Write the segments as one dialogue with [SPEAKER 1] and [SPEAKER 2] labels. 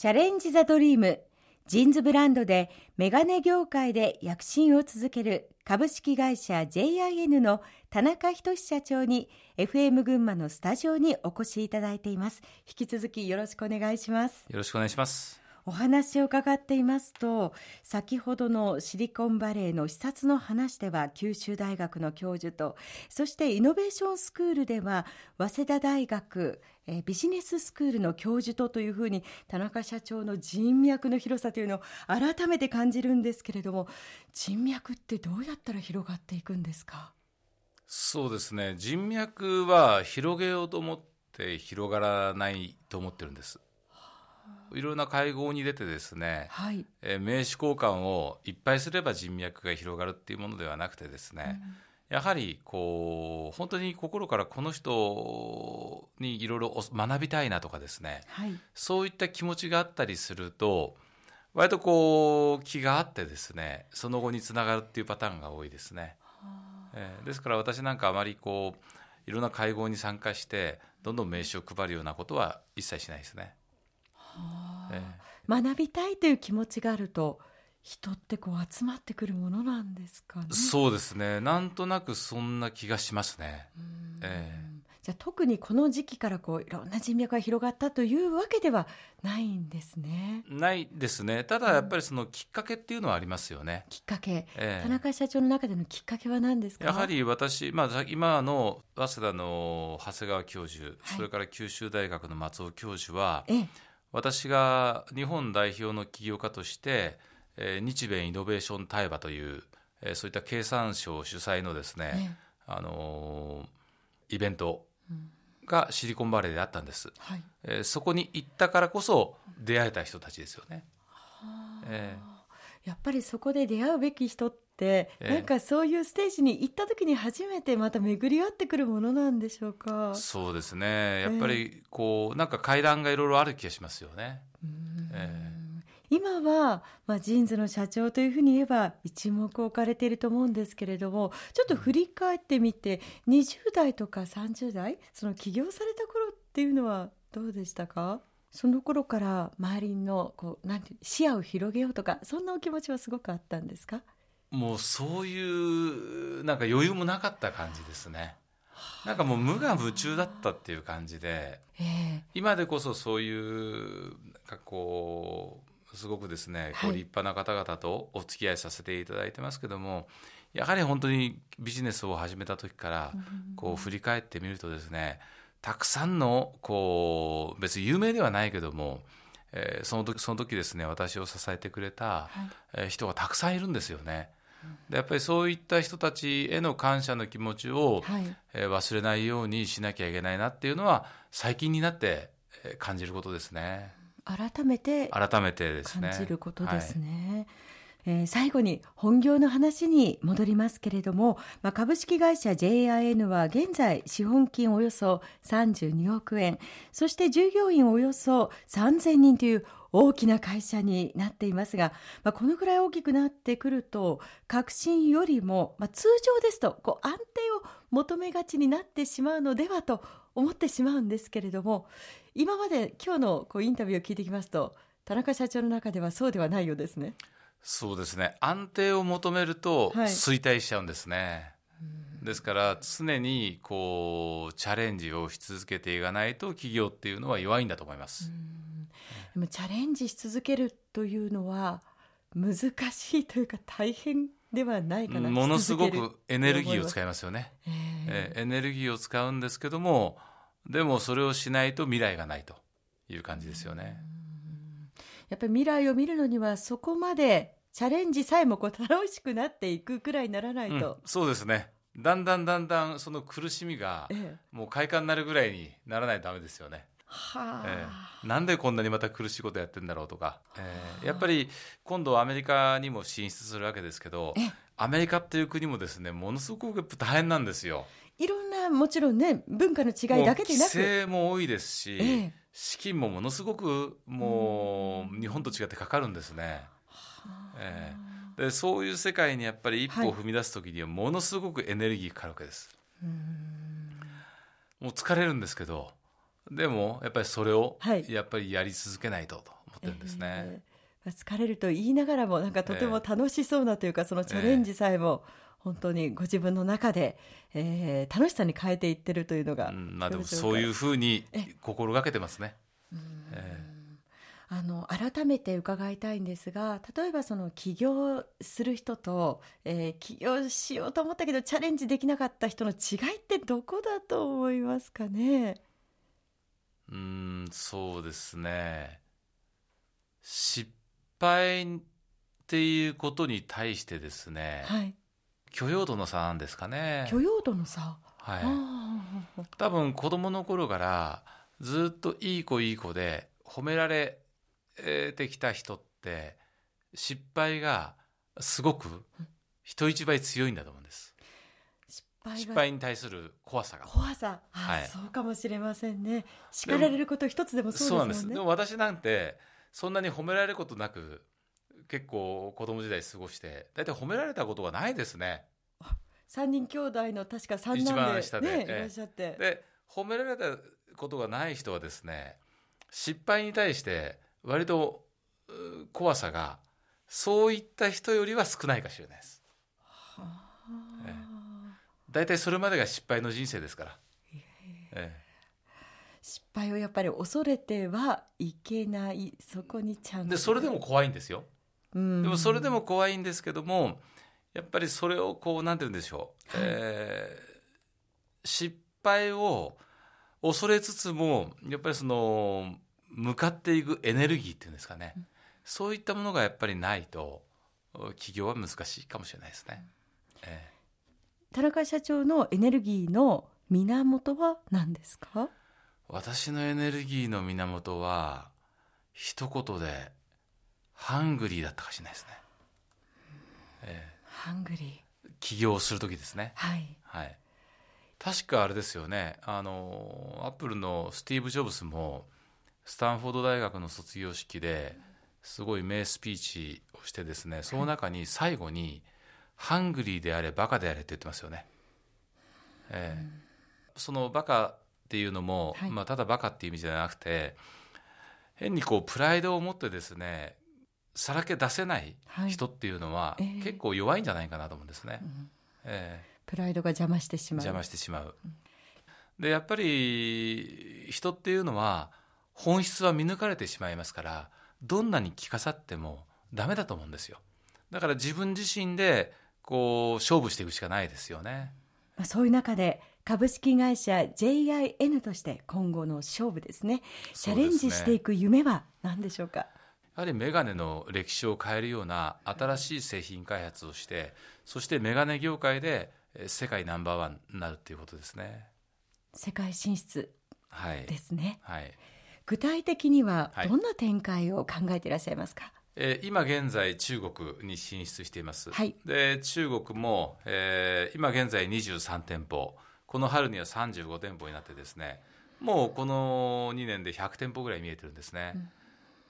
[SPEAKER 1] チャレンジ・ザ・ドリーム。ジーンズブランドでメガネ業界で躍進を続ける株式会社 JIN の田中仁社長に FM 群馬のスタジオにお越しいただいています。引き続きよろしくお願いします。
[SPEAKER 2] よろしくお願いします。
[SPEAKER 1] お話を伺っていますと先ほどのシリコンバレーの視察の話では九州大学の教授とそしてイノベーションスクールでは早稲田大学えビジネススクールの教授とというふうに田中社長の人脈の広さというのを改めて感じるんですけれども人脈ってどうやったら広がっていくんですか？
[SPEAKER 2] そうですね。人脈は広げようと思って広がらないと思ってるんです。いろんな会合に出てですね、はい、え名刺交換をいっぱいすれば人脈が広がるっていうものではなくてですね、うん、やはりこう本当に心からこの人にいろいろ学びたいなとかですね、はい、そういった気持ちがあったりすると割とこう気があってですねその後につながるっていうパターンが多いですね。えー、ですから私なんかあまりこういろんな会合に参加してどんどん名刺を配るようなことは一切しないですね。
[SPEAKER 1] えー、学びたいという気持ちがあると人ってこう集まってくるものなんですかね。
[SPEAKER 2] そうですね。なんとなくそんな気がしますね。
[SPEAKER 1] えー、じゃあ特にこの時期からこういろんな人脈が広がったというわけではないんですね。
[SPEAKER 2] ないですね。ただやっぱりそのきっかけっていうのはありますよね。
[SPEAKER 1] きっかけ、えー、田中社長の中でのきっかけは何ですか？
[SPEAKER 2] やはり私、まあ今の早稲田の長谷川教授、はい、それから九州大学の松尾教授は。えー私が日本代表の起業家として、えー、日米イノベーション対話という、えー、そういった経産省主催のですね、あのー、イベントがシリコンバレーであったんです、はい、えー、そこに行ったからこそ出会えた人たちですよね。
[SPEAKER 1] えー、やっぱりそこで出会うべき人って、えー、なんかそういうステージに行った時に初めてまた巡り合ってくるものなんでしょうか？
[SPEAKER 2] そうですね。やっぱりこう、なんか階段がいろいろある気がしますよね。
[SPEAKER 1] えー今は、まあ、ジーンズの社長というふうに言えば一目置かれていると思うんですけれどもちょっと振り返ってみて20代とか30代その起業された頃っていうのはどうでしたか？その頃から周りのこうなんて視野を広げようとかそんなお気持ちはすごくあったんですか？
[SPEAKER 2] もうそういうなんか余裕もなかった感じですね。なんかもう無我夢中だったっていう感じで、えー、今でこそそういうなんかこうすごくですね、こう立派な方々とお付き合いさせていただいてますけどもやはり本当にビジネスを始めた時からこう振り返ってみるとですねたくさんのこう別に有名ではないけどもえー、その時その時ですね私を支えてくれた、人がたくさんいるんですよね。でやっぱりそういった人たちへの感謝の気持ちを、はい、えー、忘れないようにしなきゃいけないなっていうのは最近になって感じることですね。
[SPEAKER 1] 改めて
[SPEAKER 2] 改めてですね
[SPEAKER 1] 感じることですね。はいえー、最後に本業の話に戻りますけれども、まあ、株式会社 JIN は現在資本金およそ32億円そして従業員およそ3000人という大きな会社になっていますが、まあ、このぐらい大きくなってくると革新よりも、まあ、通常ですとこう安定を求めがちになってしまうのではと思ってしまうんですけれども今まで今日のこうインタビューを聞いてきますと田中社長の中ではそうではないようですね。
[SPEAKER 2] そうですね。安定を求めると衰退しちゃうんですね、はい、ですから常にこうチャレンジをし続けていかないと企業っていうのは弱いんだと思います
[SPEAKER 1] でもチャレンジし続けるというのは難しいというか大変ではないかな。
[SPEAKER 2] ものすごくエネルギーを使いますよね、えー、エネルギーを使うんですけどもでもそれをしないと未来がないという感じですよね。
[SPEAKER 1] やっぱり未来を見るのにはそこまでチャレンジさえもこう楽しくなっていくくらいにならないと、うん、
[SPEAKER 2] そうですね。だんだんだんだんその苦しみがもう快感になるぐらいにならないとダメですよね。はあ、えー、なんでこんなにまた苦しいことやってんだろうとか、えー、やっぱり今度アメリカにも進出するわけですけどアメリカっていう国もですねものすごく大変なんですよ。
[SPEAKER 1] いろんなもちろんね文化の違いだけでなく。規
[SPEAKER 2] 制も多いですし、えー、資金もものすごくもう日本と違ってかかるんですね。えー、でそういう世界にやっぱり一歩踏み出す時にはものすごくエネルギーかかるわけです。もう疲れるんですけどでもやっぱりそれをやっぱりやり続けないとと思っってるんですね。え
[SPEAKER 1] ー、疲れると言いながらもなんかとても楽しそうなというか、そのチャレンジさえも、本当にご自分の中で、えー、楽しさに変えていってるというのが、うん、
[SPEAKER 2] まあ、でもそういうふうに心がけてますね。
[SPEAKER 1] えーあの改めて伺いたいんですが例えばその起業する人と、えー、起業しようと思ったけどチャレンジできなかった人の違いってどこだと思いますかね？
[SPEAKER 2] うんそうですね。失敗っていうことに対してですね、はい、許容度の差なんですかね。
[SPEAKER 1] 許容度の差？
[SPEAKER 2] はい。多分子供の頃からずっといい子いい子で褒められてきた人って失敗がすごく人一倍強いんだと思うんです。失敗に対する怖さが。
[SPEAKER 1] 怖さ、はい、そうかもしれませんね。叱られること一つでもそうですもんね。
[SPEAKER 2] でも私なんてそんなに褒められることなく結構子供時代過ごして大体褒められたことがないですね。
[SPEAKER 1] 三人兄弟の確か三男で、一番下で、ね、いらっしゃって。
[SPEAKER 2] で褒められたことがない人はですね失敗に対して割と怖さがそういった人よりは少ないかもしれないです。大体それまでが失敗の人生ですから。ええ、
[SPEAKER 1] 失敗をやっぱり恐れてはいけないそこにちゃん
[SPEAKER 2] とでそれでも怖いんですよ。でもそれでも怖いんですけどもやっぱりそれをこうなんて言うんでしょう、はい、えー、失敗を恐れつつもやっぱりその向かっていくエネルギーっていうんですかね、うん、そういったものがやっぱりないと起業は難しいかもしれないですね。え
[SPEAKER 1] ー、田中社長のエネルギーの源は何ですか？
[SPEAKER 2] 私のエネルギーの源は一言でハングリーだったかもしれないですね。
[SPEAKER 1] えー、ハングリ
[SPEAKER 2] ー。起業する時ですね。
[SPEAKER 1] はい、
[SPEAKER 2] はい。確かあれですよね。あのアップルのスティーブ・ジョブズもスタンフォード大学の卒業式ですごい名スピーチをしてですねその中に最後に「ハングリーであれバカであれ」って言ってますよね。えー、そのバカっていうのも、はい、まあ、ただバカっていう意味じゃなくて変にこうプライドを持ってですねさらけ出せない人っていうのは、はいえー、結構弱いんじゃないかなと思うんですね。うん、
[SPEAKER 1] えー、プライドが邪魔してしまう。
[SPEAKER 2] 邪魔してしまう。でやっぱり人っていうのは本質は見抜かれてしまいますからどんなに着飾ってもダメだと思うんですよだから自分自身でこう勝負していくしかないですよね。
[SPEAKER 1] そういう中で株式会社 JIN として今後の勝負ですね。チャレンジしていく夢は何でしょうか？や
[SPEAKER 2] はりメガネの歴史を変えるような新しい製品開発をしてそしてメガネ業界で世界ナンバーワンになるということですね。
[SPEAKER 1] 世界進出ですね、
[SPEAKER 2] はい、はい。
[SPEAKER 1] 具体的にはどんな展開を考えていらっしゃいますか、はい
[SPEAKER 2] えー、今現在中国に進出しています、
[SPEAKER 1] はい、
[SPEAKER 2] で中国も、えー、今現在23店舗。この春には35店舗になってですねもうこの2年で100店舗ぐらい見えてるんですね、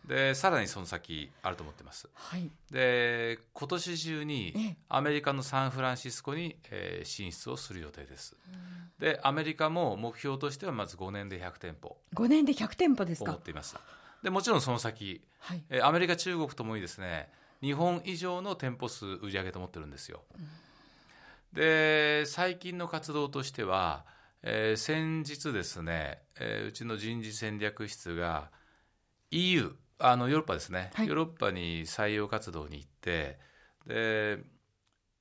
[SPEAKER 2] うん。でさらにその先あると思ってます、
[SPEAKER 1] はい、
[SPEAKER 2] で今年中にアメリカのサンフランシスコに、えー、進出をする予定です、うん、でアメリカも目標としてはまず5年で100店舗。
[SPEAKER 1] 5年で100店舗ですか。
[SPEAKER 2] 思っていますでもちろんその先、はい、えー、アメリカ中国ともにですね日本以上の店舗数売り上げと思ってるんですよ、うん、で最近の活動としては、えー、先日ですね、えー、うちの人事戦略室が EU あのヨーロッパですね、はい、ヨーロッパに採用活動に行ってで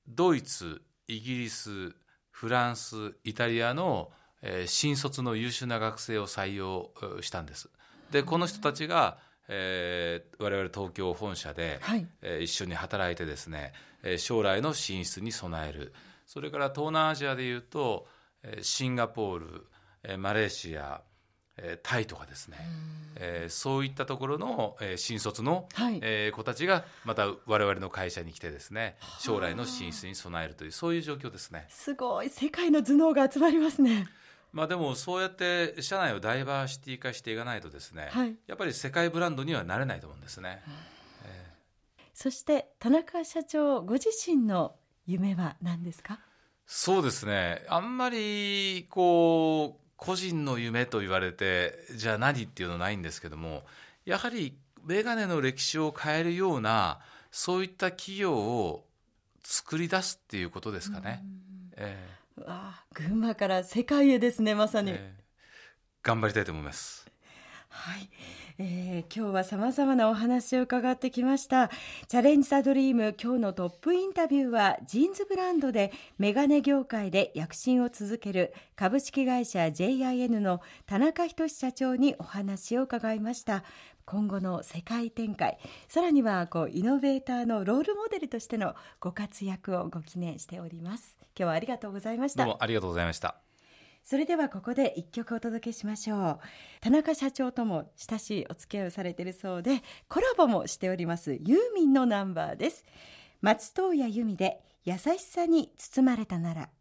[SPEAKER 2] ドイツイギリスフランスイタリアの、えー、新卒の優秀な学生を採用したんですでこの人たちが、えー、我々東京本社で、はい、えー、一緒に働いてですね、えー、将来の進出に備える。それから東南アジアでいうと、えー、シンガポール、えー、マレーシアえー、タイとかですね、えー、そういったところの、えー、新卒の、はい、えー、子たちがまた我々の会社に来てですね将来の進出に備えるというそういう状況ですね。
[SPEAKER 1] すごい。世界の頭脳が集まりますね。
[SPEAKER 2] まあ、でもそうやって社内をダイバーシティ化していかないとですね、はい、やっぱり世界ブランドにはなれないと思うんですね、
[SPEAKER 1] えー、そして田中社長ご自身の夢は何ですか？
[SPEAKER 2] そうですね。あんまりこう個人の夢と言われてじゃあ何っていうのないんですけどもやはりメガネの歴史を変えるようなそういった企業を作り出すっていうことですかね。
[SPEAKER 1] えー、わ群馬から世界へですねまさに、え
[SPEAKER 2] ー、頑張りたいと思います。
[SPEAKER 1] はい、えー、今日はさまざまなお話を伺ってきました。チャレンジ・ザ・ドリーム今日のトップインタビューはジーンズブランドでメガネ業界で躍進を続ける株式会社 JIN の田中仁社長にお話を伺いました今後の世界展開。さらにはこうイノベーターのロールモデルとしてのご活躍をご記念しております。今日はありがとうございました。
[SPEAKER 2] どうもありがとうございました。
[SPEAKER 1] それではここで一曲お届けしましょう。田中社長とも親しいお付き合いをされているそうでコラボもしております。ユーミンのナンバーです。松任谷由実で優しさに包まれたなら